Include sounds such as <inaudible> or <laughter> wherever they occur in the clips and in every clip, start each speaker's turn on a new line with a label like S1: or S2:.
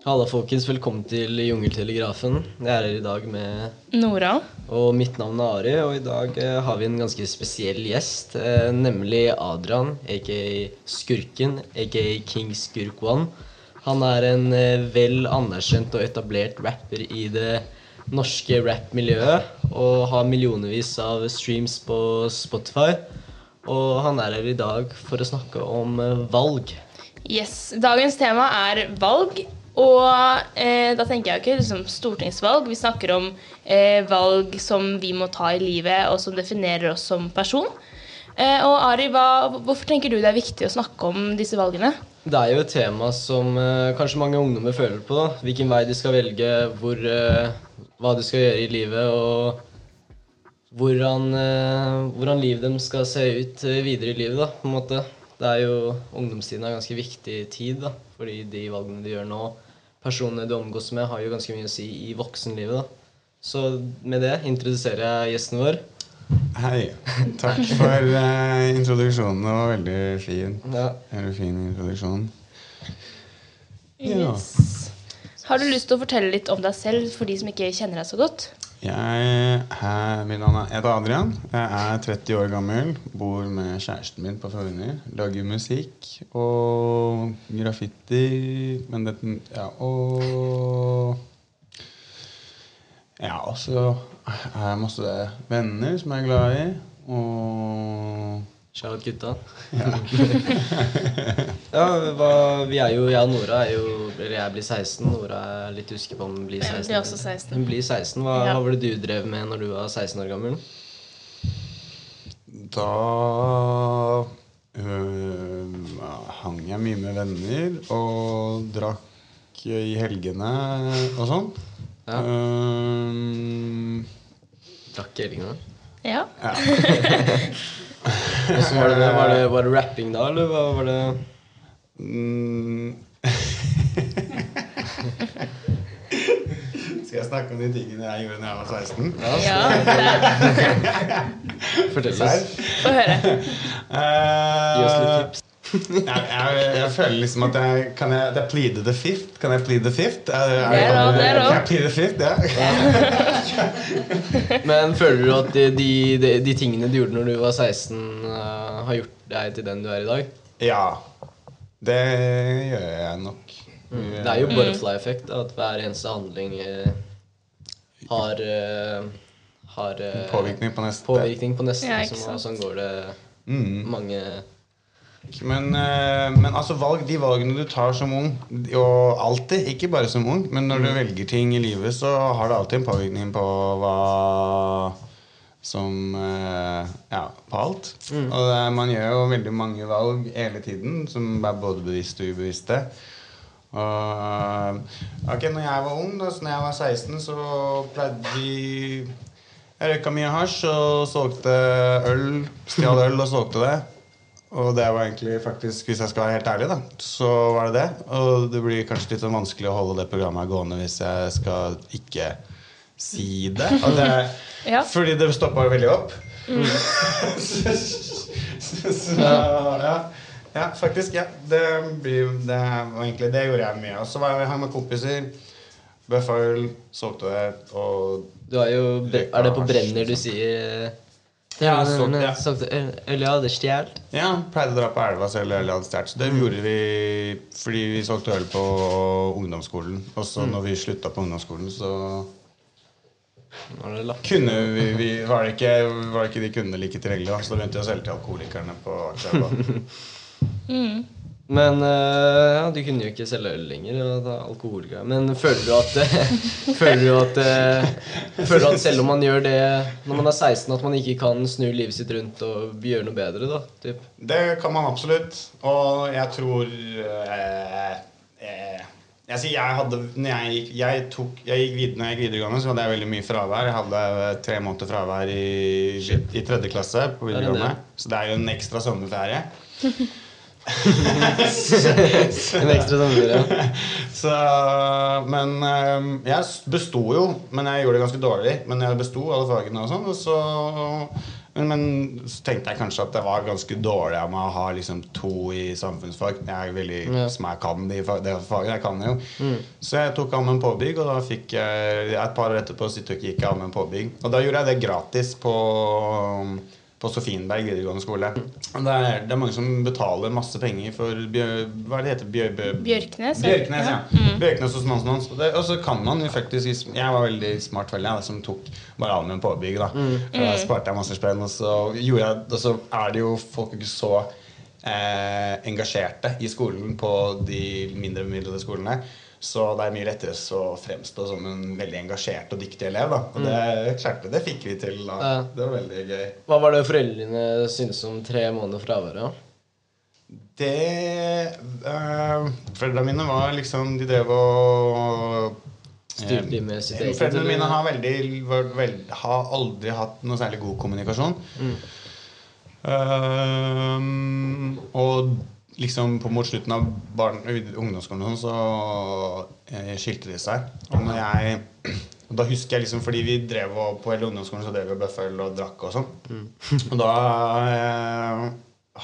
S1: Halla, folkens. Velkommen til Jungeltelegrafen. Jeg er her i dag med
S2: Nora.
S1: Og mitt navn er Ari, og i dag eh, har vi en ganske spesiell gjest. Eh, nemlig Adrian, aka Skurken, aka King Skurk One. Han er en eh, vel anerkjent og etablert rapper i det norske rap-miljøet. Og har millionervis av streams på Spotify. Og han er her i dag for å snakke om valg.
S2: Yes, Dagens tema er valg. Og eh, da tenker jeg jo ikke liksom stortingsvalg. Vi snakker om eh, valg som vi må ta i livet, og som definerer oss som person. Eh, og Ari, hva, hvorfor tenker du det er viktig å snakke om disse valgene?
S1: Det er jo et tema som eh, kanskje mange ungdommer føler på. da. Hvilken vei de skal velge, hvor, eh, hva de skal gjøre i livet, og hvordan, eh, hvordan livet dem skal se ut videre i livet. da, på en måte. Det er jo, Ungdomstiden er en ganske viktig tid, da, fordi de valgene de gjør nå, personene du omgås med, har jo ganske mye å si i voksenlivet. da. Så med det introduserer jeg gjesten vår.
S3: Hei. Takk for uh, introduksjonen. Det var veldig fin.
S1: Ja.
S3: Veldig fin introduksjon. Ja.
S2: Yes. Har du lyst til å fortelle litt om deg selv for de som ikke kjenner deg så godt?
S3: Jeg er, min navn er jeg heter Adrian. Jeg er 30 år gammel. Bor med kjæresten min på Frogner. Lager musikk og graffiti. Men det Ja, og Ja, og så er jeg masse venner som jeg er glad i. Og
S1: Shout gutta. <laughs> ja, hva, vi er jo, Jeg og Nora er jo Eller jeg blir 16. Nora er litt usikker på om hun blir 16.
S2: Blir også 16.
S1: Hun blir 16. Hva,
S2: Ja.
S1: hva var det du drev med når du var 16 år gammel?
S3: Da øh, hang jeg mye med venner og drakk i helgene og sånn.
S1: Ja.
S3: Um,
S1: Drakk helgene?
S2: Ja.
S3: ja. <laughs>
S1: Hvordan var det det? Var det, var det rapping da, eller hva var det
S3: Mm. <laughs> Skal jeg snakke om de tingene jeg gjorde da jeg var 16?
S2: ja det- <laughs>
S1: Fortell oss.
S2: Få høre.
S1: Gi oss litt
S3: Eh,
S1: tips.
S3: Jeg, jeg, jeg føler liksom at jeg Kan jeg, det er plead the fifth? Kan jeg plead the fifth? Er, er,
S2: Det er lov, det er lov.
S3: Kan jeg plead the fifth? Ja.
S1: Men føler du at de, de, de, de tingene du gjorde når du var 16, uh, har gjort deg til den du er i dag?
S3: ja. Det gjør jeg nok.
S1: Det er jo butterfly effect. At hver eneste handling eh, har, eh, har eh,
S3: Påvirkning på neste.
S1: påvirkning på neste.
S2: Ja,
S1: liksom, og sånn går det
S3: Mm.
S1: mange
S3: Men, eh, men altså valg, de valgene du tar som ung, og alltid, ikke bare som ung, men når du velger ting i livet, så har det alltid en påvirkning på hva som eh, Ja, på alt. Og det, man gjør jo veldig mange valg hele tiden, som er både bevisste og ubevisste. Og, ok, når jeg var ung, da, så når jeg var 16, så pleide vi Jeg røyka mye hasj og solgte øl. Stjal øl og solgte det. Og det var egentlig faktisk, hvis jeg skal være helt ærlig, da, så var det det. Og det blir kanskje litt sånn vanskelig å holde det programmet gående hvis jeg skal ikke si det. Det <laughs>
S2: Ja.
S3: Fordi det stoppa veldig opp. så, <laughs> så, ja. ja, faktisk. Ja. Det, blir, det var egentlig det gjorde jeg mye. Og så var jeg her med kompiser. Bøffa øl, solgte det og
S1: Du er jo Er det på Brenner du sier
S3: Ja, så- ja.
S1: øl, øl jeg hadde stjålet?
S3: Ja, pleide å dra på elva selv eller hadde stjålet. Det gjorde vi fordi vi solgte øl på ungdomsskolen. Og så når vi slutta på ungdomsskolen, så
S1: Var det
S3: kunne vi, vi var, det ikke, var det ikke de kundene like tilgjengelige. Så da begynte vi å selge til alkoholikerne på Akerselva. <laughs>
S2: Mm.
S1: Men eh, ja, du kunne jo ikke selge øl lenger. Da. Men føler du at eh, Føler du at eh, Føler du at selv om man gjør det når man er 16, at man ikke kan snu livet sitt rundt og gjøre noe bedre? da, typ?
S3: Det kan man absolutt. Og jeg tror eh, eh, jeg, sier, jeg, hadde, jeg, gikk, jeg, tok, jeg gikk videre, når jeg gikk videregående, så hadde jeg veldig mye fravær. Jeg hadde tre måneder fravær i, i tredje klasse på
S1: er
S3: videregående. Så det er jo en ekstra sommerferie. <laughs>
S1: En ekstra sommerferie. <laughs>
S3: Så, men eh, jeg besto jo, men jeg gjorde det ganske dårlig. Men jeg besto alle fagene og sånn. Og så Men, men så tenkte jeg kanskje at det var ganske dårlig av meg å ha liksom to i samfunnsfag. Jeg er veldig
S1: Ja.
S3: som jeg kan de, det faget. Jeg kan det jo. Så jeg tok allmenn påbygg, og da fikk jeg et par år etterpå så gikk jeg allmenn påbygg. Og da gjorde jeg det gratis på på Sofienberg videregående skole. Det er, det er mange som betaler masse penger for bjør, Hva er det heter Bjør, bjør,
S2: Bjørknes.
S3: Bjørknes, ja. Bjørknes hos mannen Og, og så kan man jo faktisk Jeg var veldig smart veldig, jeg, som tok bare allmenn påbygg. da mm. Da sparte jeg masse spenn, og så gjorde jeg Og så er det jo folk ikke så eh, engasjerte i skolen på de mindre bemidlede skolene. Så det er mye lettere å fremstå som en veldig engasjert og dyktig elev. da Og det klarte det fikk vi til. da
S1: Ja.
S3: Det var veldig gøy.
S1: Hva var det foreldrene syntes om tre måneder fravær?
S3: Det øh, Foreldrene mine var liksom De drev og
S1: Styrte de med sitt eget,
S3: Foreldrene mine har, veldig, veld, har aldri hatt noe særlig god kommunikasjon.
S1: Mm.
S3: Ehm, og liksom på mot slutten av barn, ungdomsskolen og sånn, så eh, skilte de seg. Og jeg og da husker jeg liksom, fordi vi drev og, På hele ungdomsskolen så drev vi og bøffa øl og drakk og sånn.
S1: Mm.
S3: Og da eh,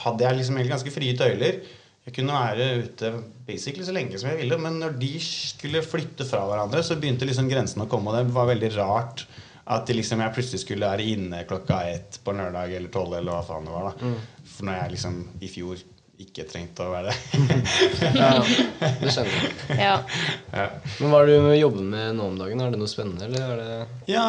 S3: hadde jeg liksom egentlig ganske frie tøyler. Jeg kunne være ute basically så lenge som jeg ville. Men når de skulle flytte fra hverandre, så begynte liksom grensen å komme. Og det var veldig rart at liksom, jeg plutselig skulle være inne klokka ett på lørdag eller tolv. Eller hva faen det var da For når jeg liksom i fjor ikke trengte å være det. <laughs>
S1: Ja, det skjønner jeg.
S2: Ja.
S3: ja.
S1: Men hva er det du jobber med nå om dagen? Er det noe spennende, eller er det
S3: Ja,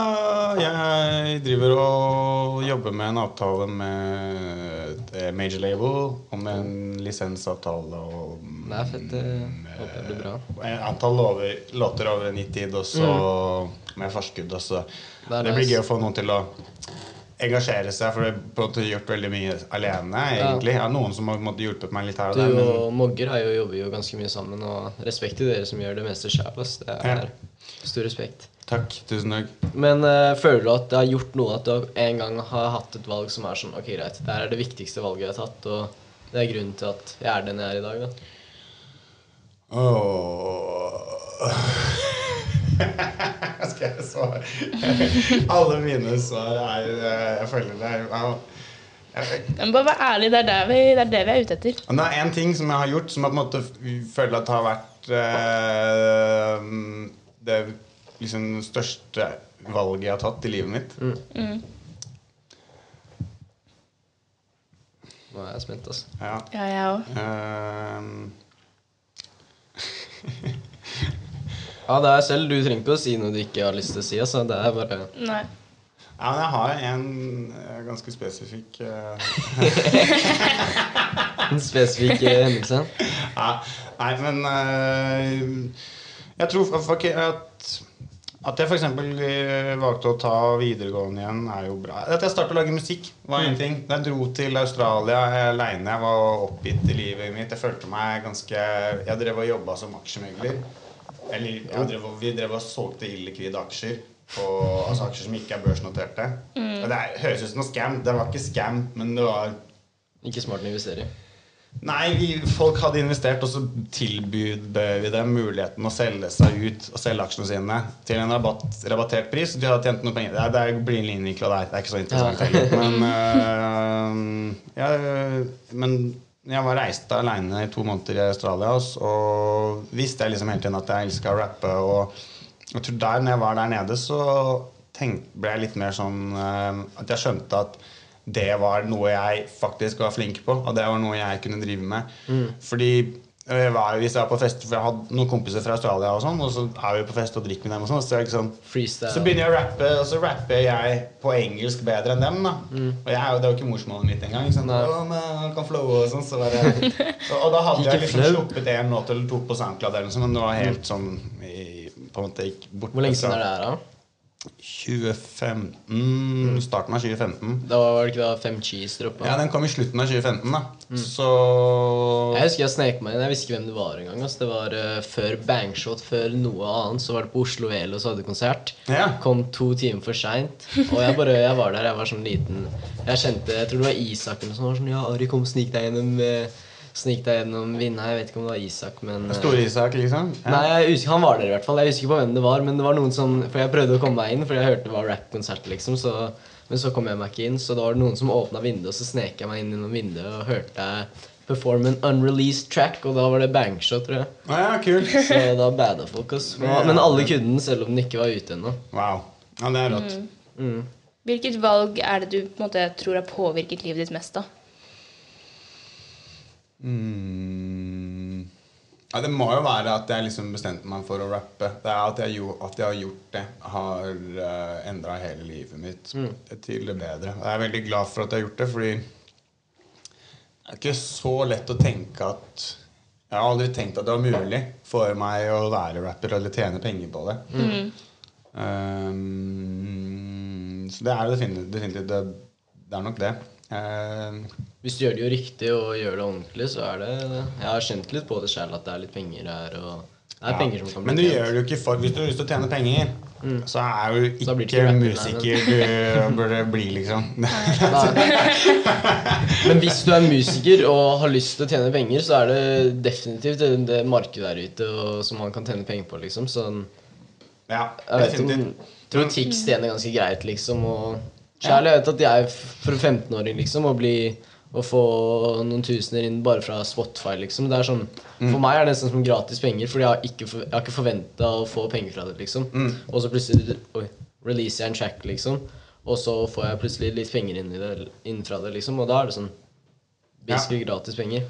S3: jeg driver og jobber med en avtale med et major label om en lisensavtale og
S1: Det er fett. Det håper jeg blir bra.
S3: et antall lover, låter over en gitt tid, og så med forskudd. Og så.
S1: Det
S3: Det blir
S1: nice.
S3: gøy å få noen til å engasjere seg, for det har gjort veldig mye alene, egentlig. Jeg har noen som har måtte, hjulpet meg litt her og
S1: Du
S3: der, men
S1: og Mogger har jo, jobber jo ganske mye sammen, og respekt til dere som gjør det meste sjæl. Det er stor respekt.
S3: takk. Tusen takk.
S1: Men uh, føler du at det har gjort noe at du en gang har hatt et valg som er sånn Ok, greit, det er det viktigste valget jeg har tatt, og det er grunnen til at jeg er den jeg er i dag, da?
S3: Åh. <laughs> <laughs> Skal jeg svare? <laughs> Alle mine svar er eh, Jeg føler det er
S2: Men bare vær ærlig, det er, vi, det er det vi er ute etter.
S3: Det er én ting som jeg har gjort, som jeg på en måte føler at har vært eh, det liksom største valget jeg har tatt i livet mitt.
S2: Mm.
S1: Nå er jeg spent, altså.
S3: Ja.
S2: Ja, jeg òg. <laughs>
S1: Ja, det er selv. Du trenger ikke å si noe du ikke har lyst til å si. Altså. Det er bare
S2: Nei.
S3: ja, men jeg har en eh, ganske spesifikk uh... <laughs>
S1: en spesifikk eh, hendelse. <laughs>
S3: ja, Nei, men uh, Jeg tror at at jeg f.eks. valgte å ta videregående igjen, er jo bra. At jeg startet å lage musikk, var en ting. Da jeg dro til Australia aleine, jeg var oppgitt i livet mitt. Jeg følte meg ganske Jeg drev og jobba som aksjemegler. Eller jeg drev, vi drev og solgte illikvide aksjer. På, altså aksjer som ikke er børsnoterte. Og Det er, høres ut som noe scam. Det var ikke scam, men det var
S1: Ikke smart å investere i.
S3: Nei, vi, folk hadde investert, og så tilbød vi dem muligheten å selge seg ut og selge aksjene sine til en rabatt, rabattert pris. De hadde tjent noe penger. Det, er, det blir innvikla der. Det er ikke så interessant
S1: Ja.
S3: heller. Men, <laughs> øh, ja, men jeg var reiste aleine i to måneder i Australia, og visste jeg liksom hele tiden at jeg elska å rappe. Og jeg tror der når jeg var der nede, så tenk, ble jeg litt mer sånn øh, at jeg skjønte at det var noe jeg faktisk var flink på, og det var noe jeg kunne drive med. Fordi jeg var, hvis jeg var på fest For jeg hadde noen kompiser fra Australia, og sånn Og så er vi på fest og drikker med dem, og sånn så, er liksom, så begynner jeg å rappe, og så rapper jeg på engelsk bedre enn dem. da Og jeg, er Det er jo ikke morsmålet mitt engang. Ikke sant? Han kan flowe og sånn. Så og, <laughs> og da hadde jeg liksom sluppet en låt eller to på SoundCloud, eller noe sånt, men det var helt sånn i, på en måte gikk bort
S1: Hvor lenge siden er det her, da?
S3: 2015 Starten av 2015.
S1: Da var det ikke da Fem Cheese droppa?
S3: Ja, den kom i slutten av 2015, da. Så
S1: Jeg husker jeg snek meg inn. Jeg visste ikke hvem det var engang. Altså. Det var uh, før Bangshot, før noe annet. Så var det på Oslo Velo, så hadde de konsert.
S3: Ja.
S1: Kom to timer for seint. Og jeg bare, jeg var der, jeg var sånn liten Jeg kjente, jeg tror det var Isak eller noe sånt. Sånn, ja, Ari, kom, snik deg gjennom eh, Snik deg gjennom vinna. Jeg vet ikke om det var Isak, men eh,
S3: Store-Isak, liksom. Ja.
S1: Nei, jeg husker, Han var der i hvert fall. Jeg husker ikke på hvem det var, men det var noen som For jeg prøvde å komme meg inn, for jeg hørte det var rap-konsert, liksom. Så Men så kom jeg meg ikke inn, så da var det noen som åpna vinduet, og så snek jeg meg inn gjennom vinduet og hørte jeg performe en unreleased track, og da var det Bangshot, tror jeg.
S3: Ja, kul.
S1: Så da bada folk oss. Men alle kunne den, selv om den ikke var ute ennå.
S3: Wow. Ja, det er rått.
S1: Mm.
S2: Hvilket valg er det du på en måte, tror har påvirket livet ditt mest? da?
S3: Mm. Ja, det må jo være at jeg liksom bestemte meg for å rappe. Det er At jeg, jo, at jeg har gjort det, har uh, endra hele livet mitt til det bedre. Jeg er veldig glad for at jeg har gjort det, fordi det er ikke så lett å tenke at Jeg har aldri tenkt at det var mulig for meg å være rapper eller tjene penger på det. Um, så det er jo definitivt, definitivt det, det er nok det. Uh,
S1: Hvis du gjør det jo riktig og gjør det ordentlig, så er det Jeg har kjent litt på det sjøl at det er litt penger her, og det er
S3: Ja.
S1: penger som kan bli
S3: Men du
S1: tjent.
S3: gjør det jo ikke for Hvis du har lyst til å tjene penger, så er jo ikke
S1: ikke
S3: musiker du burde bli, liksom. <laughs>
S1: Men hvis du er musiker og har lyst til å tjene penger, så er det definitivt det, det markedet der ute og, som man kan tjene penger på, liksom. Sånn
S3: Ja,
S1: jeg vet om tror Tix tjener ganske greit, liksom. Og selv, jeg vet at jeg for en 15-åring, liksom, å bli å få noen tusener inn bare fra Spotify, liksom. Det er sånn, For meg er det nesten som gratis penger, fordi jeg har ikke, for, jeg har ikke forventa å få penger fra det, liksom. Og så plutselig oi, releaser jeg en track, liksom. Og så får jeg plutselig litt penger inn, i det, inn fra det, liksom. Og da er det sånn basically gratis penger.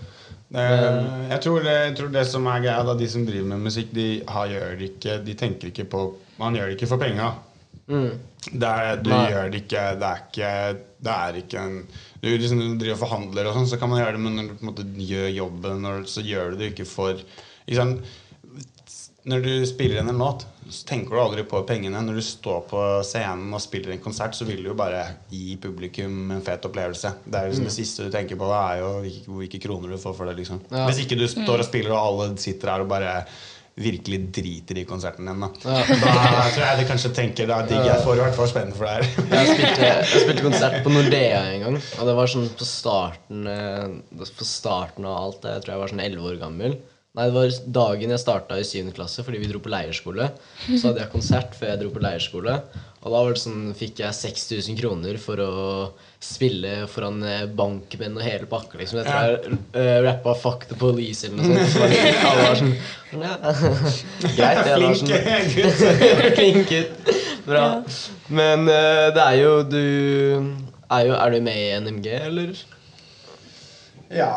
S3: Det, jeg, tror det, jeg tror det som er greia, da, de som driver med musikk, de har, gjør ikke De tenker ikke på Man gjør det ikke for penga.
S1: Mm.
S3: Det er, du
S1: Nei.
S3: gjør det ikke Det er ikke, det er ikke en Du liksom driver og forhandler og sånn, så kan man gjøre det, men når du måte gjør jobben, så gjør du det ikke for sant? Når du spiller en låt, så tenker du aldri på pengene. Når du står på scenen og spiller en konsert, så vil du jo bare gi publikum en fet opplevelse. Det er jo liksom det siste du tenker på, det er jo hvilke, hvilke kroner du får for det. liksom
S1: Ja.
S3: Hvis ikke du står og spiller, og alle sitter her og bare virkelig driter i konserten din, da.
S1: Ja.
S3: Da tror jeg de kanskje tenker da digger jeg for i hvert fall spennende for det her. <laughs>
S1: Jeg spilte, jeg spilte konsert på Nordea en gang. Og det var sånn på starten eh, På starten av alt. Jeg tror jeg var sånn 11 år gammel. Nei, det var dagen jeg starta i 7. klasse fordi vi dro på leirskole. Så hadde jeg konsert før jeg dro på leirskole. Og da var det sånn, fikk jeg 6000 kroner for å spille foran eh, bankmenn og hele pakka. Liksom. Jeg tror jeg uh, rappa 'Fuck the Police' eller noe sånt. Så var det, alle var sånn ja. <laughs> Greit, det. var sånn,
S3: Flink gutt. <laughs>
S1: Flink gutt. Bra. Men uh, det er jo Du er jo Er du med i NMG, eller?
S3: Ja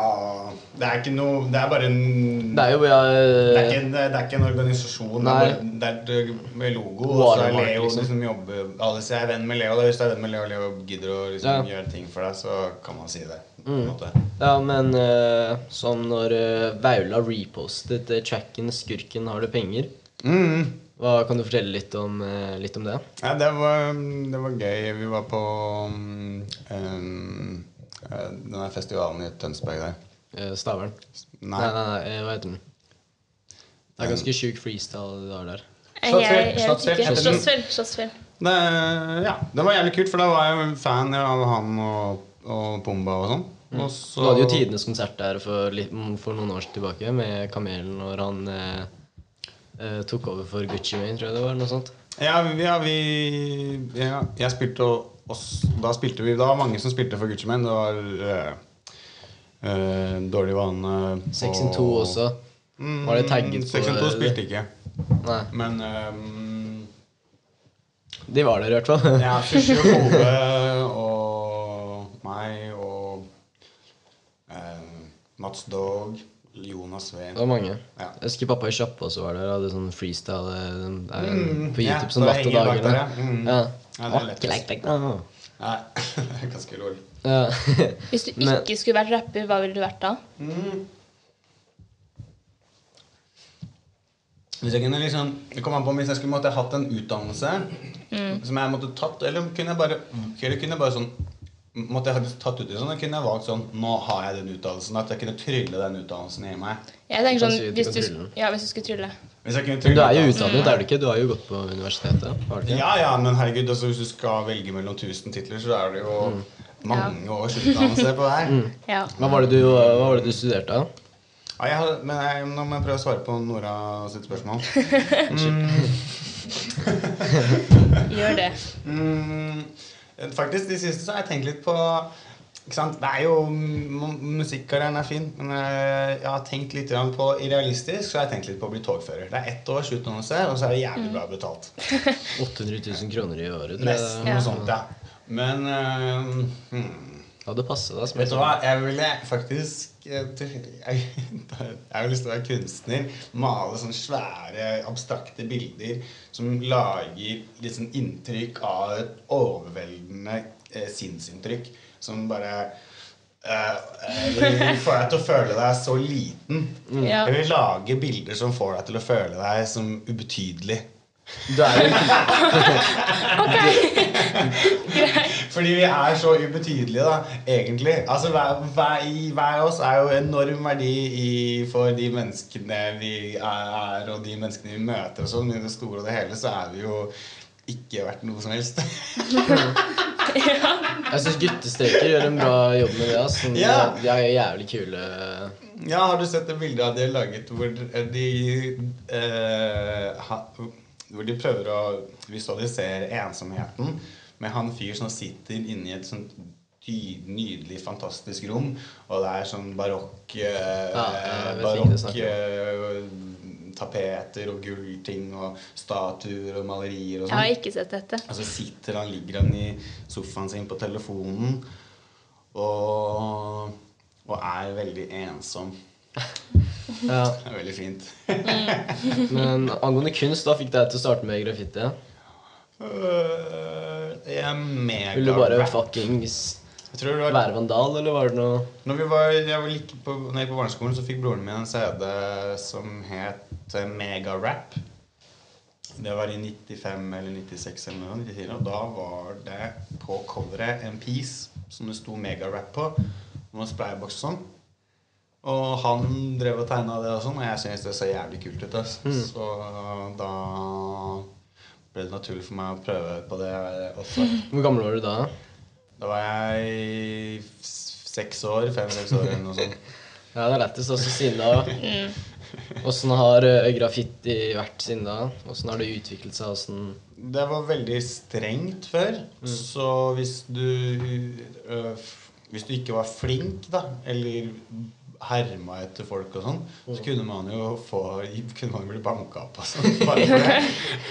S3: Det er ikke noe Det er bare en
S1: Det er jo ja,
S3: det er, ikke det er ikke en organisasjon. Det
S1: Nei.
S3: er, bare, det er et- med logo. Og så er Leo
S1: liksom.
S3: liksom jobber Alle jeg er venn med Leo. Da. Hvis du er venn med Leo, og Leo gidder å liksom
S1: Ja. Mm.
S3: gjøre ting for deg, så kan man si det. Måte.
S1: ja, men uh, sånn når uh, Vaula repostet uh, tracken 'Skurken har du penger',
S3: Mm.
S1: hva kan du fortelle litt om, eh, litt om det?
S3: Ja, det var, det var gøy. Vi var på um, eh, den der festivalen i Tønsberg der.
S1: Eh, Stavern?
S3: Nei.
S1: nei, nei, nei eh, hva heter den? Det er ganske sjuk freestyle du har der.
S3: Slottsfjell, Slottsfjell ja, det var jævlig kult, for da var jeg fan av han og, og Pumba og sånn. Og så
S1: Du hadde jo tidenes konsert der for, litt, for noen år tilbake med Kamelen når han eh, eh, tok over for Gucci Mane, tror jeg det var. noe sånt.
S3: Ja, vi, ja, vi ja, Jeg spilte og oss, Da spilte vi Det var mange som spilte for Gucci Mane. Det var uh, Dårlig vane og-
S1: 6-2 også.
S3: Mm,
S1: Var det tagget på
S3: 6-2 spilte ikke.
S1: Nei,
S3: Men ehm,
S1: de var der i hvert fall.
S3: ja, Fischer og Hove <laughs> og meg og uh, Mats Dog, Jonas Sveen
S1: Det var mange.
S3: Ja.
S1: Jeg husker pappa i sjappa også var der. Hadde sånn freestyle der er
S3: Mm,
S1: på
S3: ja,
S1: YouTube som
S3: så
S1: natt og
S3: ja. Mm.
S1: Ja.
S3: Ja, det er
S1: like.
S3: Nei, <laughs> det er ganske lol.
S1: Ja.
S2: Hvis du <laughs>
S1: Men-
S2: ikke skulle vært rapper, hva ville du vært da?
S3: Hvis jeg kunne liksom Det kom an på om hvis jeg skulle måtte hatt en utdannelse som jeg måtte tatt, eller kunne jeg bare Eller kunne jeg bare sånn Måtte jeg ha tatt utdannelsen, sånn, kunne jeg valgt sånn Nå har jeg den utdannelsen. At jeg kunne trylle den utdannelsen i meg.
S2: Jeg tenker sånn, hvis du, ja, hvis du skulle trylle.
S3: Hvis jeg kunne
S1: Men du er jo utdannet, er du ikke? Du har jo gått på universitetet?
S3: Ja, ja, men herregud, altså, hvis du skal velge mellom 1000 titler, så er det jo mange års utdannelse på hver.
S2: Ja.
S1: Hva var det du, hva var det du studerte? da?
S3: Ja, jeg, men jeg, nå må jeg prøve å svare på Nora sitt spørsmål. <laughs>
S2: Gjør det.
S3: Mm, Faktisk, de siste så har jeg tenkt litt på ikke sant? Det er jo, mu- Musikkarrieren er fin, men jeg, jeg har tenkt litt på I realistisk så har jeg tenkt litt på å bli togfører. Det er ett års utdannelse, og så er det jævlig bra betalt. <laughs>
S1: 800 000 kroner i året, tror jeg.
S3: Nesten
S2: Ja.
S3: noe sånt, ja. Men uh, hmm.
S1: Hadde passet deg
S3: Vet du hva, jeg ville faktisk Jeg, <laughs> jeg, jeg har lyst til å være kunstner. Male sånne svære, abstrakte bilder som lager litt sånn inntrykk av et overveldende eh, sinnsinntrykk. Som bare Uh, eh, vil få deg til å føle deg så liten.
S2: Ja.
S3: Jeg vil lage bilder som får deg til å føle deg som ubetydelig.
S1: Du er jo <laughs> <laughs>
S3: Fordi vi er så ubetydelige, da, egentlig. Altså, hver, hver, hver av oss er jo enorm verdi i, for de menneskene vi er, og de menneskene vi møter og sånn. I det store og det hele så er vi jo ikke verdt noe som helst. <laughs>
S1: Jeg syns guttestreker gjør en bra jobb med det. Altså.
S3: Ja.
S1: De er jævlig kule.
S3: Ja, har du sett det bildet av de har laget hvor de eh, ha, Hvor de prøver å visualisere ensomheten med han fyr som sitter inne i et sånt nydelig, fantastisk rom, og det er sånn barokk eh,
S1: Ja,
S3: Barokk tapeter og gullting og statuer og malerier og
S2: Jeg har
S3: sånn.
S2: ikke sett dette.
S3: Og så sitter han, ligger han i sofaen sin på telefonen og, og er veldig ensom. <laughs>
S1: Ja.
S3: Det er veldig fint. <laughs>
S1: Men angående kunst, da fikk deg til å starte med graffiti?
S3: Uh, Jeg er mega
S1: Vil du bare fuckings
S3: var
S1: være vandal, eller var det noe
S3: Når vi var, jeg var like på, når jeg gikk på barneskolen, så fikk broren min en CD som het Megarap. Mega Rap. Det var i 95 eller 96 eller noe, 94, og da var det på coveret en piece som det sto Mega Rap på. Noen sprayboks og sånn. Og han drev og tegna det og sånn, og jeg syntes det så jævlig kult ut. Mm. Så da ble det naturlig for meg å prøve på det også.
S1: Hvor gammel var du da?
S3: Da var jeg seks år, fem-seks år eller noe sånt. <laughs>
S1: Ja, det er lettest også siden da. Åssen har eh, graffiti vært siden da? Åssen har det utviklet seg? Hvordan
S3: Det var veldig strengt før, så hvis du øh, Hvis du ikke var flink, da, eller herma etter folk og sånn, så kunne man jo få Kunne man bli banka opp og sånn. <laughs> Det.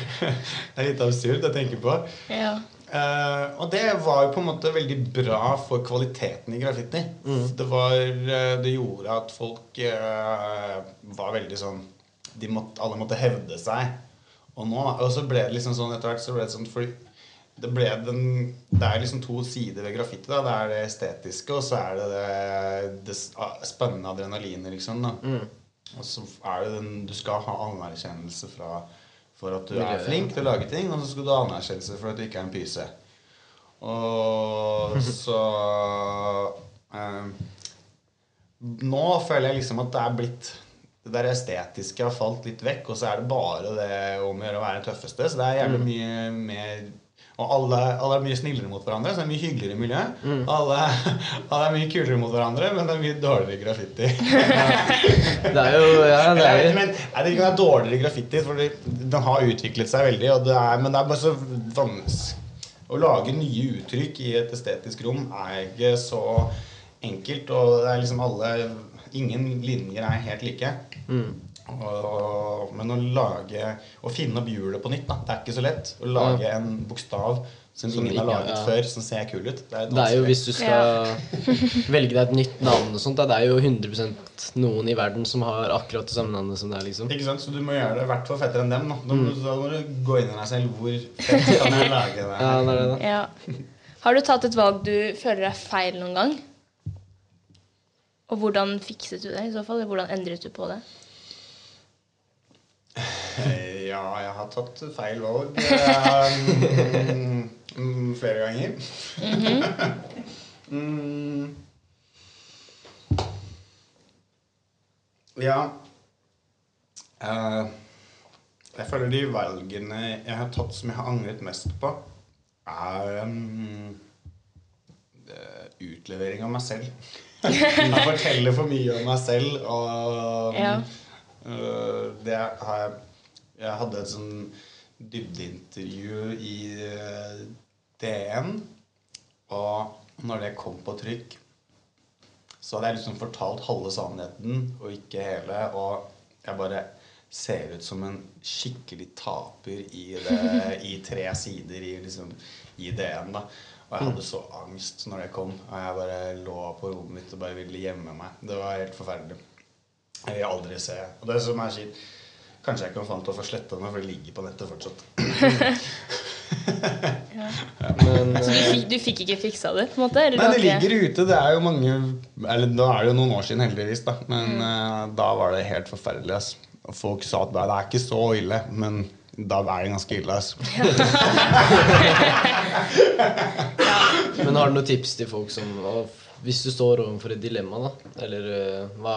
S3: <laughs> Det er litt absurd å tenke på.
S2: Ja.
S3: Eh, og det var jo på en måte veldig bra for kvaliteten i graffiti. Det, var, eh, det gjorde at folk uh, var veldig sånn de måtte, Alle måtte hevde seg. Og, nå, og så ble det liksom sånn etter hvert så ble det sånn fordi det, ble den, det er liksom to sider ved graffiti. da Det er det estetiske, og så er det det, det ah, spennende adrenalinet, liksom. da Og så er det den Du skal ha anerkjennelse fra for at du er flink til å lage ting, og så skal du ha anerkjennelse for at du ikke er en pyse. Og <laughs> så eh, Nå føler jeg liksom at det er blitt Det der estetiske har falt litt vekk, og så er det bare det om å gjøre å være den tøffeste. Så det er jævlig mye mer og alle, alle er mye snillere mot hverandre, så det er mye hyggeligere miljø. Alle, alle er mye kulere mot hverandre, men det er mye dårligere graffiti. <laughs>
S1: Det er jo Ja, det er jo
S3: men jeg vet ikke om det er dårligere graffiti, for den har utviklet seg veldig. Det er, men det er bare så vanskelig Å lage nye uttrykk i et estetisk rom er ikke så enkelt. Og det er liksom alle Ingen linjer er helt like. Og, men å lage Å finne opp hjulet på nytt, da. Det er ikke så lett. Å lage en bokstav som
S1: Som
S3: ingen har laget
S1: ja.
S3: før, som ser kul ut. Det er,
S1: Det er jo hvis du skal <laughs> velge deg et nytt navn og sånt, det er jo 100 noen i verden som har akkurat det samme navnet som deg, liksom.
S3: Ikke sant? Så du må gjøre det i hvert fall fettere enn dem. Da, da, må, da må du gå inn i deg selv. Hvor fett kan jeg lage det? <laughs>
S1: Ja, det er det, da.
S2: ja. Har du tatt et valg du føler er feil noen gang? Og hvordan fikset du det i så fall? Hvordan endret du på det?
S3: Eh, Ja, jeg har tatt feil valg mm, flere ganger. mm. Ja uh, Jeg føler de valgene jeg har tatt som jeg har angret mest på, er um, utlevering av meg selv. <laughs> jeg forteller for mye om meg selv, og
S2: Ja.
S3: uh, det har jeg Jeg hadde et sånn dybdeintervju i øh, DN Og når det kom på trykk, så hadde jeg liksom fortalt halve sannheten og ikke hele. Og jeg bare ser ut som en skikkelig taper i, det, <laughs> i tre sider i, liksom, i DN. da Og jeg hadde så angst når det kom. Og jeg bare lå på rommet mitt og bare ville gjemme meg. Det var helt forferdelig. Jeg vil aldri se. Og det som er kjipt Kanskje jeg kan til å få sletta den, for det ligger på nettet fortsatt. <laughs>
S1: Men <laughs>
S2: Så du
S1: eh,
S2: fikk, du fikk ikke fiksa det? på en måte? eller
S3: Nei, det ligger ute. Det er jo mange Eller nå er det jo noen år siden, heldigvis, da. Men eh, da var det helt forferdelig. ass. Og folk sa at det er ikke så ille, men da er det ganske ille. ass. <laughs>
S1: Men har du noen tips til folk som Hvis du står overfor et dilemma, da, eller uh, hva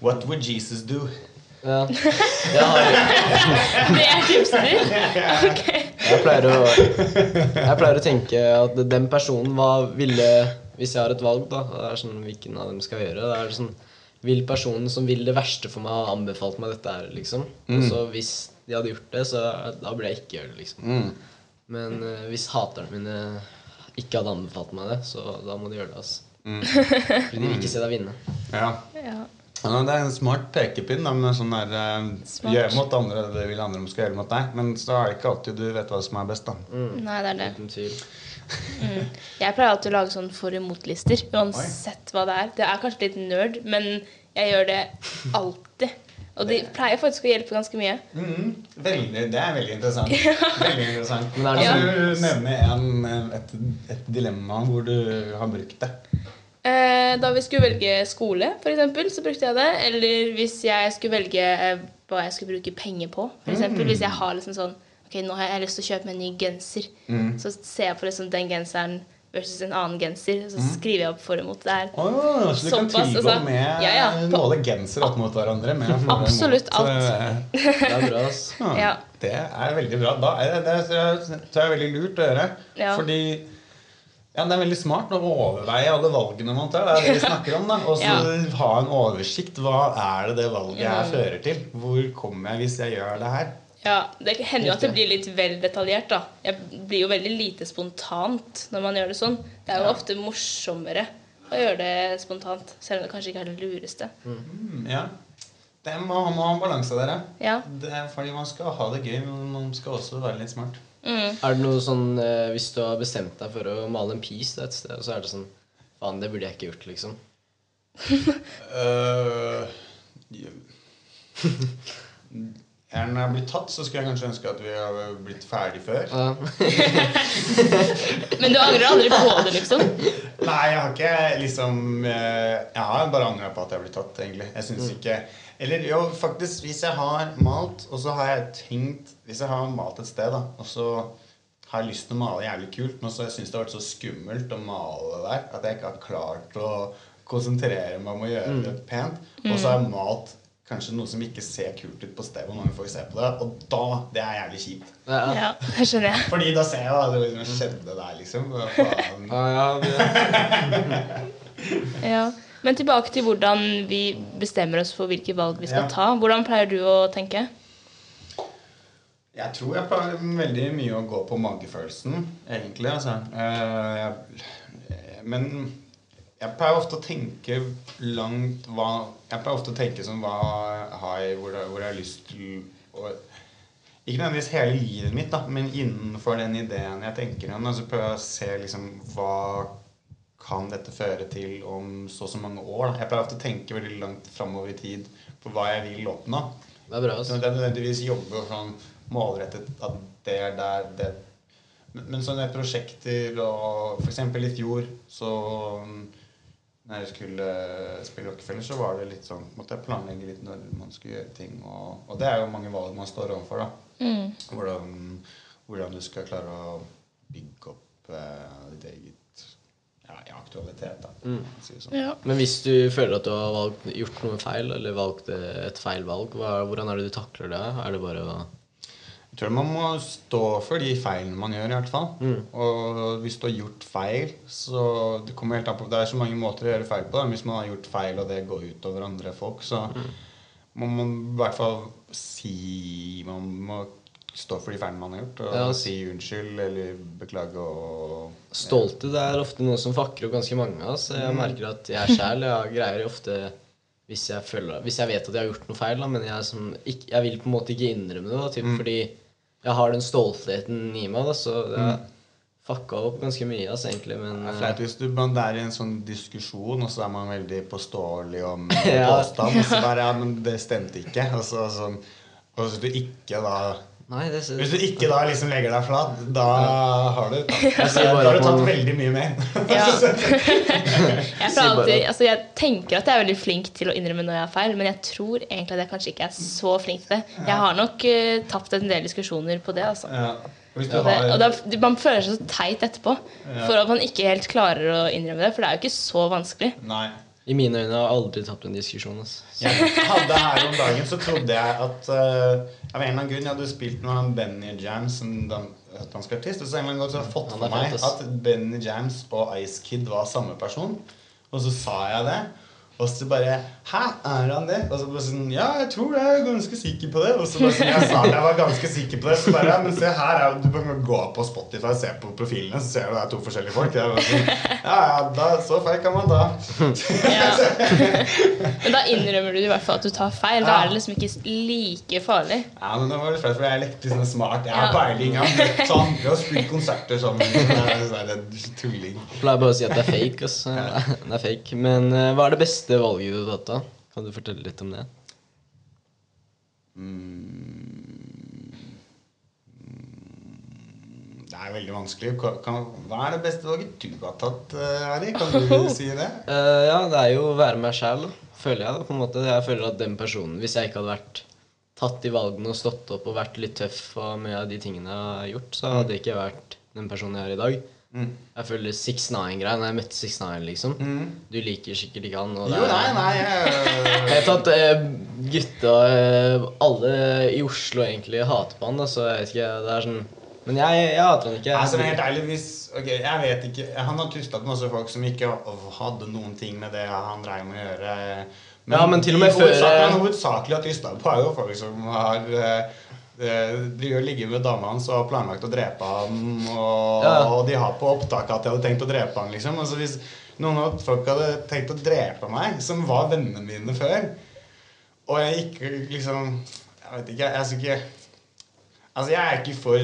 S3: What would Jesus do?
S1: Ja. Har,
S2: Det er tipset ditt? Ok.
S1: jeg, pleier å, jeg pleier å tenke at den personen Hva ville Hvis jeg har et valg, da det er sånn, Hvilken av dem skal jeg gjøre? Det er sånn Vil personen som vil det verste for meg, ha anbefalt meg dette her, liksom? Og så hvis de hadde gjort det, så da burde jeg ikke gjøre det, liksom.
S3: Mm.
S1: Men uh, hvis haterne mine ikke hadde anbefalt meg det, så da må de gjøre det, altså.
S3: Mm.
S1: Fordi de vil ikke se deg vinne.
S3: Ja.
S2: Ja.
S3: Ja, det er en smart pekepinn da, men sånn der eh,
S2: Smart.
S3: Gjøre mot andre det vil andre skal gjøre mot deg. Men så er det ikke alltid du vet hva som er best, da.
S2: Nei, det er det.
S1: Uten tvil.
S2: Jeg pleier alltid å lage sånn for- og mot-lister, uansett hva det er. Det er kanskje litt nerd, men jeg gjør det alltid. Og de pleier faktisk å hjelpe ganske mye.
S3: Mm, Veldig, det er veldig interessant. <laughs> Veldig interessant.
S1: Men er det
S3: Kan
S1: sånn-
S3: du nevne en, eh, et, et dilemma hvor du har brukt det?
S2: Eh, da vi skulle velge skole, eksempel, så brukte jeg det. Eller hvis jeg skulle velge eh, hva jeg skulle bruke penger på. For eksempel, Hvis jeg har liksom sånn Ok, nå har jeg lyst til å kjøpe meg en ny genser. Så ser jeg på liksom den genseren versus en annen genser, så skriver jeg opp for og mot. Det er
S3: Oh, så du kan
S2: Såpass,
S3: tilgå
S2: altså.
S3: med
S2: Ja, ja, på-
S3: måle genser opp mot hverandre? Med <laughs>
S2: Absolutt
S3: mot,
S2: alt.
S3: eh, <laughs>
S1: Det er bra, ass.
S3: Ja. Det er veldig bra. Da er det, det, er- det er- veldig lurt å gjøre. Fordi ja, det er veldig smart å overveie alle valgene man tar. Det er det vi snakker om. da Og så
S2: Ja.
S3: ha en oversikt. Hva er det det valget her
S2: Mm.
S3: fører til? Hvor kommer jeg hvis jeg gjør det her?
S2: Ja, Det hender jo at det blir litt vel detaljert. da Jeg blir jo veldig lite spontant når man gjør det sånn. Det er jo
S3: Ja.
S2: ofte morsommere å gjøre det spontant, selv om det kanskje ikke er det lureste.
S3: Mm, ja. Det må, ha en balanse, der,
S2: Ja.
S3: Det er fordi man skal ha det gøy, men man skal også være litt smart.
S2: Mm.
S1: Er det noe sånn eh, Hvis du har bestemt deg for å male en piece et sted, så er det sånn Faen, det burde jeg ikke gjort, liksom. <laughs>
S3: Uh, <laughs> Når jeg blir tatt, så skulle jeg kanskje ønske at vi hadde blitt ferdig før.
S1: Ja. <laughs>
S2: Men du angrer aldri på det, liksom?
S3: Nei, jeg har ikke liksom eh, Jeg har bare angra på at jeg ble tatt, egentlig. Jeg syns ikke Eller jo, faktisk, hvis jeg har malt, og så har jeg tenkt Hvis jeg har malt et sted, da, og så har jeg lyst til å male jævlig kult, men så syns jeg det har vært så skummelt å male der at jeg ikke har klart å konsentrere meg om å gjøre det pent. Og så har jeg malt kanskje noe som ikke ser kult ut på stedet, og mange folk ser på det, og da Det er jævlig kjipt.
S1: Ja, ja.
S2: Ja, det skjønner jeg.
S3: Fordi da ser jeg hva det liksom skjedde der, liksom. Faen?
S1: ja, det, <laughs>
S2: Ja. Men tilbake til hvordan vi bestemmer oss for hvilke valg vi skal
S3: Ja.
S2: ta. Hvordan pleier du å tenke?
S3: Jeg tror jeg pleier veldig mye å gå på magefølelsen, egentlig. Altså. Eh, men jeg pleier ofte å tenke langt hva Jeg pleier ofte å tenke som hva har jeg, hvor, jeg, hvor jeg har lyst til å Ikke nødvendigvis hele livet mitt, da, men innenfor den ideen jeg tenker om. Så prøver jeg å se liksom hva kan dette føre til om så og så mange år. Da. Jeg pleier ofte å tenke veldig langt framover i tid på hva jeg vil oppnå.
S1: det er bra,
S3: Så
S1: altså.
S3: det er nødvendigvis jobbe sånn målrettet at det er der det Men, sånne prosjekter og eksempel i fjor så når jeg skulle spille Rockefeller, så var det litt sånn Måtte jeg planlegge litt når man skulle gjøre ting. Og, og det er jo mange valg man står overfor. da
S2: Mm.
S3: hvordan, hvordan du skal klare å bygge opp eh, ditt eget ja, i aktualitet. da
S1: Mm.
S3: si sånn.
S2: Ja.
S1: Men hvis du føler at du har valgt, gjort noe feil, eller valgt eh, et feil valg, hva, hvordan er det du takler det? Er det bare å
S3: Jeg tror man må stå for de feilene man gjør, i hvert fall.
S1: Mm.
S3: Og hvis du har gjort feil, så det kommer helt an på Det er så mange måter å gjøre feil på. Da. Hvis man har gjort feil, og det går ut over andre folk, så
S1: Mm.
S3: må man i hvert fall si Man må stå for de feilene man har gjort, og
S1: Ja.
S3: si unnskyld eller beklage og
S1: det er ofte noe som Fakker opp ganske mange av oss. Jeg merker at jeg sjæl greier ofte hvis jeg, føler, hvis jeg vet at jeg har gjort noe feil, da, men jeg, som, ikke, jeg vil på en måte ikke innrømme det. Da, typ, Fordi jeg har den stoltheten i meg, da, så det har fucka opp ganske mye. Altså, egentlig, men
S3: Det er flaut hvis du man er i en sånn diskusjon, og så er man veldig påståelig om
S1: Ja. <laughs>
S3: påstand, og så bare Ja, men det stemte ikke. Og så sånn Og hvis du ikke da
S1: Nei, det
S3: Hvis du ikke da liksom legger deg flat, da har du tatt, <laughs>
S1: ja.
S3: da
S1: bare
S3: har du tatt
S1: man-
S3: veldig mye mer. <laughs>
S2: Ja. <laughs> Jeg, alltid, altså jeg tenker at jeg er veldig flink til å innrømme når jeg har feil, men jeg tror egentlig at jeg kanskje ikke er så flink til det. Jeg har nok uh, tapt en del diskusjoner på det. Altså.
S3: Ja. Har...
S2: Og, det, og da, man føler seg så teit etterpå for at man ikke helt klarer å innrømme det. For det er jo ikke så vanskelig.
S3: Nei.
S1: I mine øyne har jeg aldri tapt en diskusjon. Altså.
S3: Jeg hadde her om dagen, så trodde jeg at eh, Av en eller annen grunn jeg hadde spilt med han Benny Jams, en dan- dansk artist. Og så en eller annen gang så har jeg fått for meg at Benny Jams og Ice Kid var samme person. Og så sa jeg det. Og så bare Hæ, er han det? Og så bare sånn Ja, jeg tror det. Jeg er ganske sikker på det. Og så bare sånn, jeg sa det, jeg var ganske sikker på det. Så bare ja, Men se her, er, du kan gå på Spotify og se på profilene, så ser du det er to forskjellige folk. Sånn, ja, ja, da, så feil kan man da.
S2: Ja. Men da innrømmer du i hvert fall at du tar feil. Da er det liksom ikke like farlig.
S3: Ja, men det var litt flaut, for jeg er litt sånn smart. Jeg har peiling. Jeg har møtt andre og spilt konserter sammen. Det er sånn tulling.
S1: Jeg pleier bare å si at det er fake. Altså. Det er fake. Men eh, hva er det beste valget du har tatt? da? Kan du fortelle litt om det?
S3: Det er veldig vanskelig. Kan, kan, hva er det beste valget du har tatt, eh, Ari? Kan du <laughs> si det?
S1: uh, ja, det er jo å være meg sjæl, føler jeg. da, på en måte. Jeg føler at den personen, Hvis jeg ikke hadde vært tatt de valgene og stått opp og vært litt tøff og mye av de tingene jeg har gjort, så hadde jeg ikke vært den personen jeg er i dag.
S3: Mm.
S1: Jeg føler 6ix9-greia når jeg møtte 6ix9ine, liksom. Du liker sikkert ikke han.
S3: Jo, nei, nei jeg, <laughs>
S1: vet tatt eh, gutta eh, Alle i Oslo egentlig hater på han, da, så jeg vet ikke. Det er sånn Men jeg, jeg hater han ikke.
S3: Altså, helt ærlig, hvis Ok, jeg vet ikke Han har tusta til masse folk som ikke hadde noen ting med det han dreiv med å gjøre.
S1: Ja, men til og med før-
S3: Han hovedsakelig har tysta på, er jo folk som har eh, eh, de gjør ligge med dama hans og har planlagt å drepe ham. Og,
S1: Ja.
S3: og de har på opptak at de hadde tenkt å drepe ham. Liksom. Altså, hvis noen av folk hadde tenkt å drepe meg, som var vennene mine før, og jeg ikke liksom Jeg vet ikke. Jeg er så ikke Altså, jeg er ikke for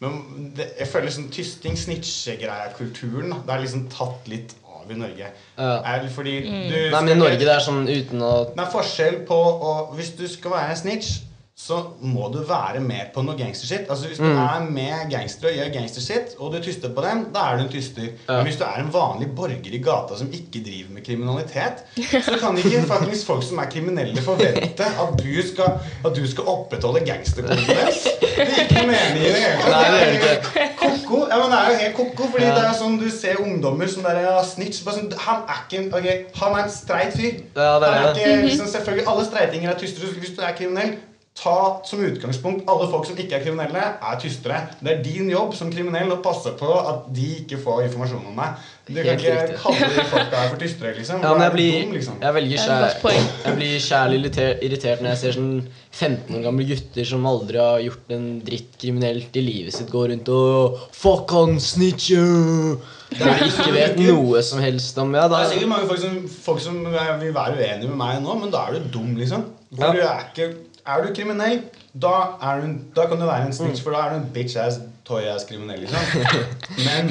S3: men det, jeg føler sånn tysting, snitchegreia-kulturen Det er liksom tatt litt av i Norge.
S1: Ja.
S3: Er det fordi du
S1: Nei, men i Norge det er sånn uten å
S3: Det er forskjell på å Hvis du skal være en snitch, så må du være med på noe gangstershit. Altså Hvis du
S1: Mm.
S3: er med gangstere og gjør gangstershit, og du tyster på dem, da er du en tyster.
S1: Ja.
S3: Men hvis du er en vanlig borger i gata som ikke driver med kriminalitet, <laughs> så kan ikke faktisk folk som er kriminelle, forvente at du skal, at du skal opprettholde gangsterkoden. Det gir ikke mening i det hele tatt. Koko, ja, men det er jo helt koko, fordi
S1: Ja.
S3: det er sånn du ser ungdommer som der, ja, snitch bare sånn, Han er ikke en ok, Han er en streit fyr.
S1: Ja, det er
S3: han er
S1: det.
S3: ikke, liksom, selvfølgelig, Alle streitinger er tystere. Hvis du er kriminell, ta som utgangspunkt alle folk som ikke er kriminelle, er tystere. Det er din jobb som kriminell å passe på at de ikke får informasjon om deg. Du kan ikke kalle de <laughs> folka her for tystere, liksom.
S1: Ja, men jeg blir,
S3: dum, liksom.
S1: jeg
S2: poeng.
S1: Jeg blir kjærlig irritert, når jeg ser sånn 15 år gamle gutter som aldri har gjort en dritt kriminelt i livet sitt, går rundt og Fuck han snitcher! Der de ikke vet noe som helst om Ja,
S3: Det er sikkert mange folk som, folk som vil være uenige med meg nå, men da er du dum, liksom. For
S1: Ja.
S3: du er ikke Er du kriminell, da, er du, da kan du være en snitch, for da er du en bitch ass, toy ass kriminell, liksom. <laughs> Men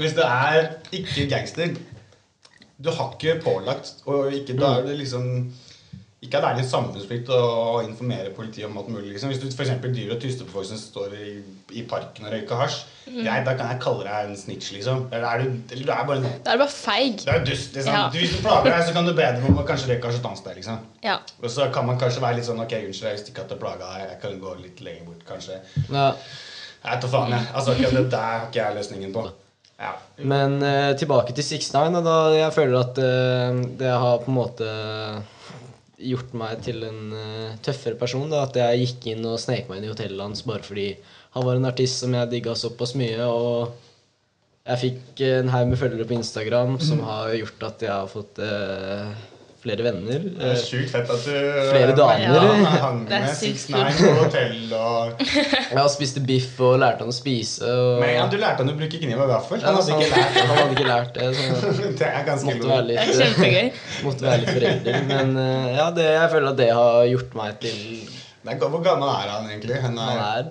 S3: hvis du er ikke gangster Du har ikke pålagt, og ikke, da er det liksom ikke at det er litt samfunnsplikt å informere politiet om alt mulig. Liksom. Hvis du f.eks. driver og tyster på folk som står i, i parken og røyker hasj, greit, da kan jeg kalle deg en snitch, liksom. Eller er du, eller du er bare en
S2: Da er du bare feig.
S3: det er dust, liksom.
S2: Ja.
S3: Hvis du plager deg, så kan du be dem om å kanskje røyke hasj et annet sted. liksom.
S2: Ja.
S3: Og så kan man kanskje være litt sånn Ok, unnskyld, jeg visste ikke at det plaga deg. Jeg kan gå litt lenger bort, kanskje.
S1: ja.
S3: Jeg tar faen, jeg. Altså, okay, det der har ikke jeg løsningen på. Ja.
S1: Men uh, tilbake til 6ix9ine. Da jeg føler at uh, det har på en måte gjort meg til en uh, tøffere person. Da, at jeg gikk inn og snek meg inn i hotellet hans bare fordi han var en artist som jeg digga såpass mye. Og jeg fikk en haug med følgere på Instagram som har gjort at jeg har fått eh, flere venner.
S3: Det er
S1: Eh,
S3: sjukt fett at du
S1: Flere damer.
S3: Ja, hang
S2: Det er
S3: med
S2: sykt
S3: 6ix9ine på hotell og <laughs>
S1: Jeg spiste biff og lærte han å spise. Og...
S3: Men ja, du lærte han å bruke kniv og gaffel.
S1: Ja,
S3: Han hadde ikke lært
S1: han hadde ikke lært det. Så <laughs>
S3: Det er ganske
S1: måtte være
S2: Det er
S1: litt,
S2: kjempegøy. <laughs>
S1: måtte være litt forelder. Men eh, ja, det, jeg føler at det har gjort meg til
S3: er, Hvor gammel er han egentlig? Han
S1: Han
S3: er,
S1: er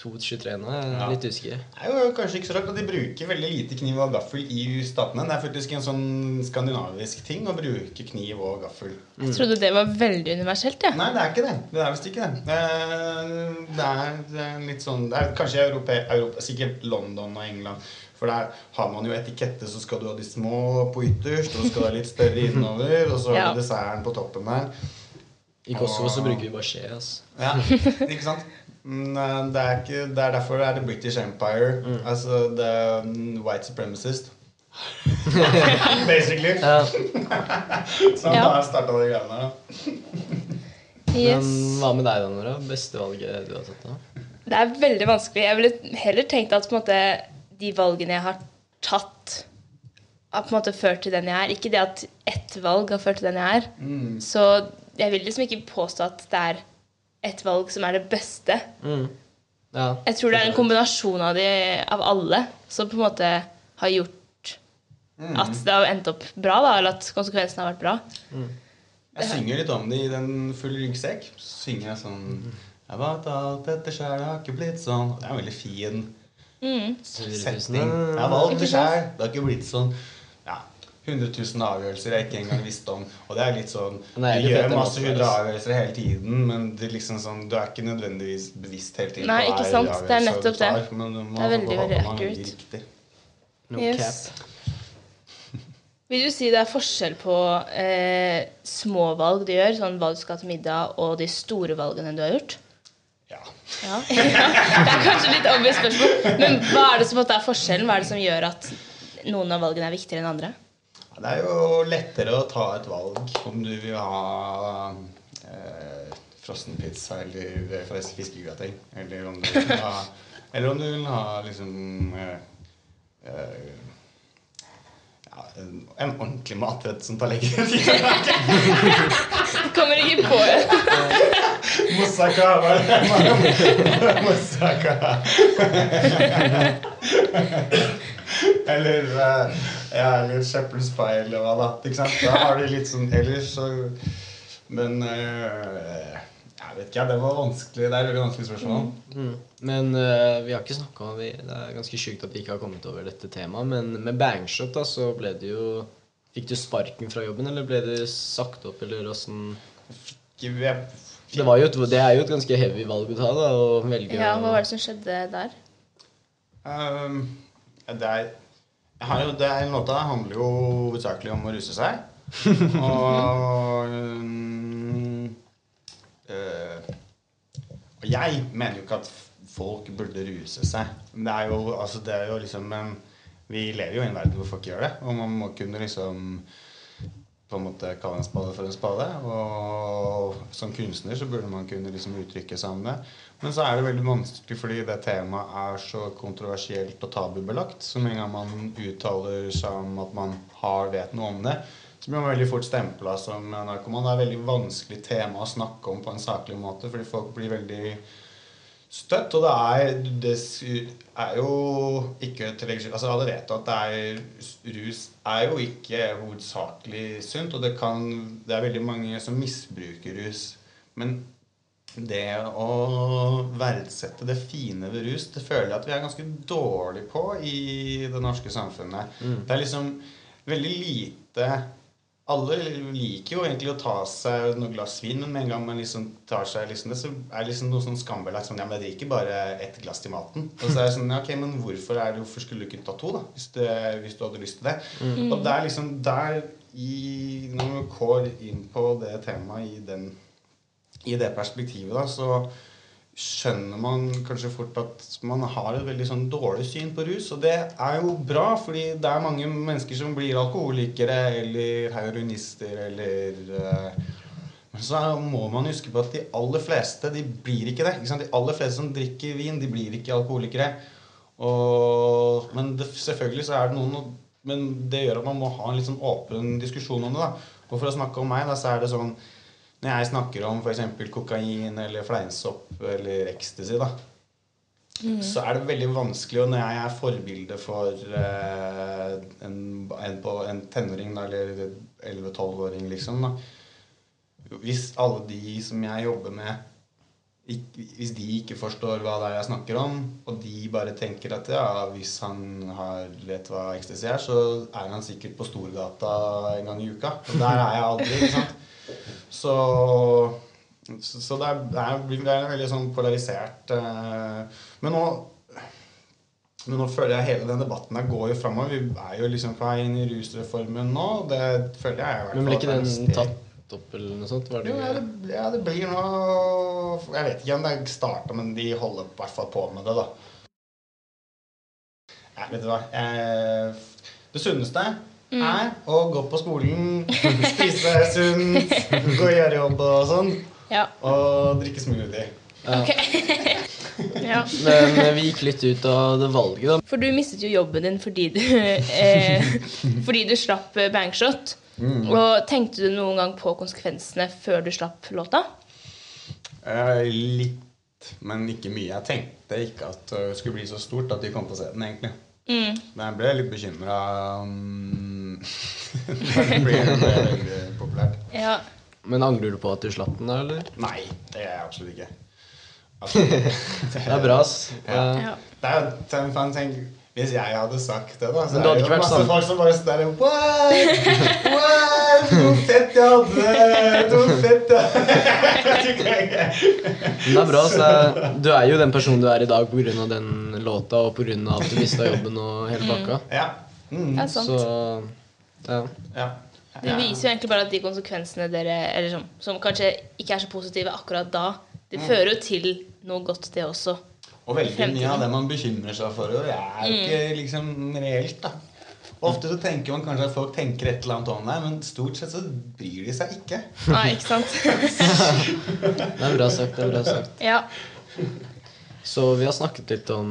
S1: 22-23 nå. Jeg er
S3: Ja.
S1: litt usikker.
S3: det er jo kanskje ikke så rart at de bruker veldig lite kniv og gaffel i statene. Det er faktisk en sånn skandinavisk ting å bruke kniv og gaffel.
S2: Jeg trodde det var veldig universelt. Ja.
S3: Nei, det er ikke det. Det er visst ikke det. Eh, Det er, det er litt sånn Det er kanskje Europa, Europa, sikkert London og England. For der har man jo etikette, så skal du ha de små på ytterst, og så skal du ha litt større innover, og så har
S2: Ja.
S3: du desserten på toppen der.
S1: I Kosovo så bruker vi bare skje. Altså.
S3: Ja, ikke sant? Men eh, det er, ikke, det er derfor det er The British Empire. Altså the mm, white supremacist. <laughs> Basically.
S1: Ja, <laughs>
S3: Som
S2: Ja.
S3: har starta de greiene der.
S2: Yes.
S1: Men hva med deg, da, Nora? Beste valget du har tatt? da?
S2: Det er veldig vanskelig. Jeg ville heller tenkt at på en måte, de valgene jeg har tatt, har på en måte ført til den jeg er. Ikke det at ett valg har ført til den jeg er.
S3: Mm.
S2: Så jeg vil liksom ikke påstå at det er ett valg som er det beste.
S1: Mm. Ja.
S2: Jeg tror det er en kombinasjon av, de, av alle som på en måte har gjort at det har endt opp bra, da, eller at konsekvensene har vært bra.
S3: Jeg synger litt om det i den full ryggsekk. Synger jeg sånn Jeg vet alt dette sjæl har ikke blitt sånn. Det er en veldig fin
S2: Mm.
S3: setting. Jeg har valgt det sjæl. Det har ikke blitt sånn. Ja, 100 000 avgjørelser jeg ikke engang visste om. Og det er litt sånn Du
S1: Nei, Du
S3: gjør masse 100 avgjørelser hele tiden, men det er liksom sånn, du er ikke nødvendigvis bevisst hele tiden.
S2: Nei, ikke sant. Det er nettopp
S3: du tar,
S2: det.
S3: Men du må
S2: Det er veldig, veldig accurate.
S1: No
S2: Yes.
S1: cap. <laughs>
S2: Vil du si det er forskjell på eh, små valg du gjør, sånn hva du skal til middag, og de store valgene du har gjort?
S3: Ja.
S2: Ja. <laughs> Det er kanskje litt obvious spørsmål, men hva er det som er forskjellen? Hva er det som gjør at noen av valgene er viktigere enn andre?
S3: Det er jo lettere å ta et valg om du vil ha eh, frossenpizza eller forresten fiskegrateng. Eller om du vil ha, <laughs> eller om du vil ha liksom eh, eh, ja, en, en ordentlig matrett som tar lengre tid. <laughs>
S2: Kommer ikke på det. <laughs>
S3: Moussaka. Moussaka. eller eh, ja, eller Shepherd's Pie eller hva da. Ikke sant? Da har du litt sånn ellers så Men eh, jeg vet ikke, det var vanskelig. Det er et veldig vanskelig spørsmål.
S1: Mm. Men eh, vi har ikke snakka om det. Det er ganske sjukt at vi ikke har kommet over dette temaet. Men med Bangshot da, så ble det jo Fikk du sparken fra jobben, eller ble det sagt opp, eller åssen det, var jo et, det er jo et ganske heavy valg å ta, da, å velge
S2: Ja, Hva var det som skjedde der?
S3: Um, det er jeg jo, det er En låta handler jo hovedsakelig om å ruse seg. <laughs> og um, øh, Og jeg mener jo ikke at folk burde ruse seg. Men det er jo, altså, det er jo liksom en, Vi lever jo i en verden hvor folk gjør det. Og man må kunne liksom på en måte kalle en spade for en spade. Og som kunstner så burde man kunne liksom uttrykke seg om det. Men så er det veldig vanskelig fordi det temaet er så kontroversielt og tabubelagt. Så med en gang man uttaler seg om at man har vet noe om det, så blir man veldig fort stempla som narkoman. Det er et veldig vanskelig tema å snakke om på en saklig måte, fordi folk blir veldig støtt. Og det er, det er jo ikke til å legge skyld Altså Alle vet at er, rus er jo ikke hovedsakelig sunt, og det, kan, det er veldig mange som misbruker rus. Men det å verdsette det fine ved rus, det føler jeg at vi er ganske dårlig på i det norske samfunnet. Det er liksom veldig lite alle liker jo egentlig å ta seg noe glass vin, men med en gang man liksom tar seg liksom det, så er det liksom noe sånn skambelagt sånn Ja, men jeg drikker bare ett glass til maten. Og så er det sånn ja, Ok, men hvorfor, er det, hvorfor skulle du ikke ta to, da? Hvis, det, hvis du hadde lyst til det. Og det er liksom der i Når vi går inn på det temaet i, den, i det perspektivet, da, så skjønner man kanskje fort at man har et veldig sånn dårlig syn på rus. Og det er jo bra, fordi det er mange mennesker som blir alkoholikere eller heroinister eller eh, Men så må man huske på at de aller fleste de blir ikke det. Ikke? De aller fleste som drikker vin, de blir ikke alkoholikere. Og, men det, selvfølgelig så er det noen Men det gjør at man må ha en litt sånn åpen diskusjon om det. da Og for å snakke om meg, da, så er det sånn Når jeg snakker om f.eks. kokain eller fleinsopp eller ecstasy, da, så er det veldig vanskelig, og når jeg er forbilde for eh, en, en, på, en tenåring, da, eller 11-12-åring, liksom, da Hvis alle de som jeg jobber med ikke, hvis de ikke forstår hva det er jeg snakker om, og de bare tenker at ja, hvis han har, vet hva ecstasy er, så er han sikkert på Storgata en gang i uka. Og der er jeg aldri. ikke sant? Så, så, det, er, det, er, det er veldig sånn polarisert. eh, Men nå men nå føler jeg hele den debatten der går jo framover. Vi er jo liksom på vei inn i rusreformen nå. Det føler jeg i hvert
S1: Men ble ikke den tatt opp, eller noe sånt? Det
S3: Jo, ja, det, ja, det blir noe Jeg vet ikke om det starta, men de holder i hvert fall på med det, da. Ja, vet du hva Eh, Det sunneste er å gå på skolen, <laughs> spise sunt, <laughs> gå og gjøre jobb og sånn,
S2: Ja.
S3: og drikke smoothie.
S1: Ja. <laughs>
S2: ja.
S1: Men eh, vi gikk litt ut av det valget, da.
S2: For du mistet jo jobben din fordi du, eh, fordi du slapp Bangshot. Bangshot. Og tenkte du noen gang på konsekvensene før du slapp låta?
S3: Eh, litt, men ikke mye. Jeg tenkte ikke at det skulle bli så stort at de kom på å se den, egentlig.
S2: Mm.
S3: Men jeg ble litt bekymra um, det populært.
S2: Ja.
S1: Men angrer du på at du slapp den, da, eller?
S3: Nei, det gjør jeg absolutt ikke. Absolutt. <laughs>
S1: Det er bra, ass.
S3: Ja.
S1: Eh,
S2: ja.
S3: Det er jo tenk, faen, tenk, Hvis jeg hadde sagt det, da, så
S1: det
S3: er det jo masse
S1: sånn.
S3: folk som bare står der og What? What? Så fett <laughs> jeg hadde! Så fett jeg
S1: Men det er bra. Så du er jo den personen du er i dag pga. den låta og pga. at du mista jobben og hele pakka.
S3: Ja. Mm.
S2: Det er sant.
S1: Så ja.
S3: ja.
S2: Det viser jo egentlig bare at de konsekvensene dere Eller som, som kanskje ikke er så positive akkurat da, det fører jo til noe godt, det også.
S3: Og veldig mye av det man bekymrer seg for, det er jo ikke liksom reelt, da. Ofte så tenker man kanskje at folk tenker et eller annet om deg, men stort sett så bryr de seg ikke.
S2: Nei, ikke sant? <laughs>
S1: Det er bra sagt. det er bra sagt
S2: ja.
S1: Så vi har snakket litt om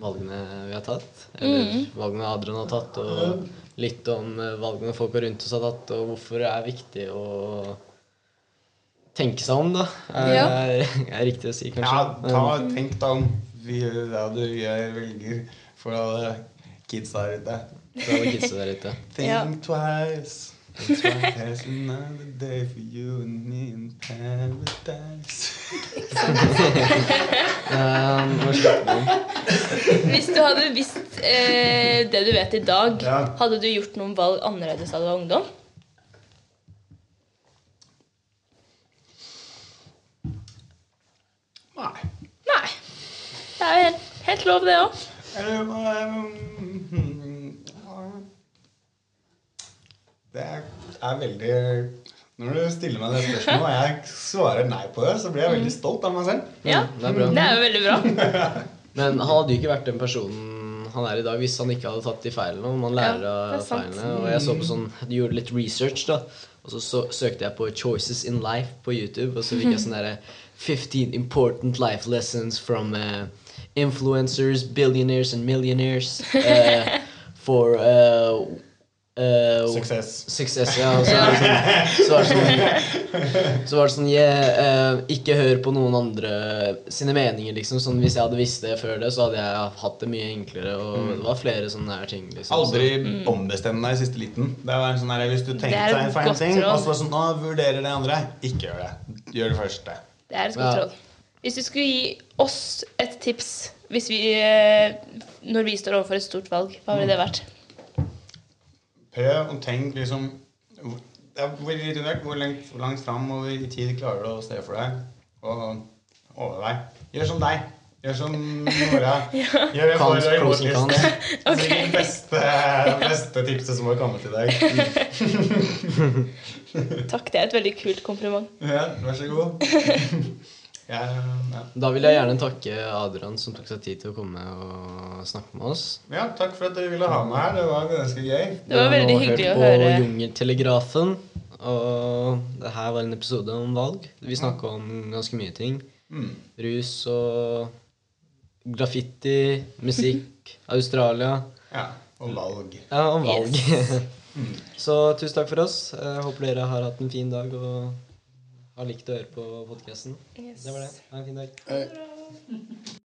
S1: valgene vi har tatt. Eller valgene Adrian har tatt, og litt om eh, valgene folk rundt oss har tatt, og hvorfor det er viktig å tenke seg om, da. Er,
S2: Ja. <laughs>
S1: er riktig å si, kanskje.
S3: Ja, ta, tenk deg om vi, hva du gjør, velger for alle kidsa der ute.
S1: For alle kidsa der ute. <laughs>
S3: Think
S2: Ja.
S3: twice. There's another day for you and me in paradise. <laughs>
S1: um.
S2: Hvis du hadde visst eh, det du vet i dag,
S3: Ja.
S2: hadde du gjort noen valg annerledes da du var ungdom?
S3: Nei.
S2: Nei. Det er jo helt, helt lov, det òg.
S3: Um, Det er, veldig Når du stiller meg det spørsmålet, og jeg svarer nei på det, så blir jeg veldig stolt av meg selv.
S2: Ja.
S1: Mm, det er bra.
S2: Det er jo veldig bra. <laughs>
S1: Men han hadde jo ikke vært den personen han er i dag hvis han ikke hadde tatt de feilene. Man lærer
S2: er
S1: av feilene. Og jeg så på sånn, du gjorde litt research, da. Og så, så søkte jeg på 'Choices in Life' på YouTube, og så fikk jeg sånn derre 15 important life lessons from uh, influencers, billionaires and millionaires uh, <laughs> for uh, uh,
S3: Suksess.
S1: Suksess, ja. <laughs> Så, er det sånn, så var det sånn Så var det sånn yeah, uh, Ikke hør på noen andre sine meninger, liksom. Sånn, hvis jeg hadde visst det før det, så hadde jeg hatt det mye enklere. Og det var flere sånne her ting. Liksom.
S3: Aldri ombestem deg i siste liten. Det var en sånn her, Hvis du
S2: tenkte
S3: tenker
S2: er
S3: deg en
S2: feil
S3: ting,
S2: råd.
S3: og så sånn, nå vurderer det andre, ikke gjør det. Gjør det første.
S2: Det er et godt
S1: Ja.
S2: råd. Hvis du skulle gi oss et tips hvis vi, eh, når vi står overfor et stort valg, hva ville det vært?
S3: Prøv å tenke liksom det er veldig individuelt hvor langt, hvor langt framover i tid klarer du å se for deg. Og overvei. Gjør som deg. Gjør som Nora. <laughs> Gjør det for og imot-liste. <laughs> <laughs> Det er det beste, beste tipset som har kommet i dag.
S2: Takk, det er et veldig kult kompliment.
S3: Ja, vær så god. Ja.
S1: Da vil jeg gjerne takke Adrian som tok seg tid til å komme og snakke med oss.
S3: ja, takk for at dere ville ha meg her. Det var ganske gøy.
S2: Det var veldig hyggelig å høre.
S1: på Jungeltelegrafen. Og det her var en episode om valg. Vi snakka om ganske mye ting.
S3: Mm.
S1: Rus og graffiti, musikk, <laughs> Australia.
S3: Ja. Og valg.
S1: Ja, om valg. <laughs> Så tusen takk for oss. Jeg håper dere har hatt en fin dag og har likt å høre på podkasten.
S2: Yes.
S1: Det var det. Ha en fin dag.
S3: Eh,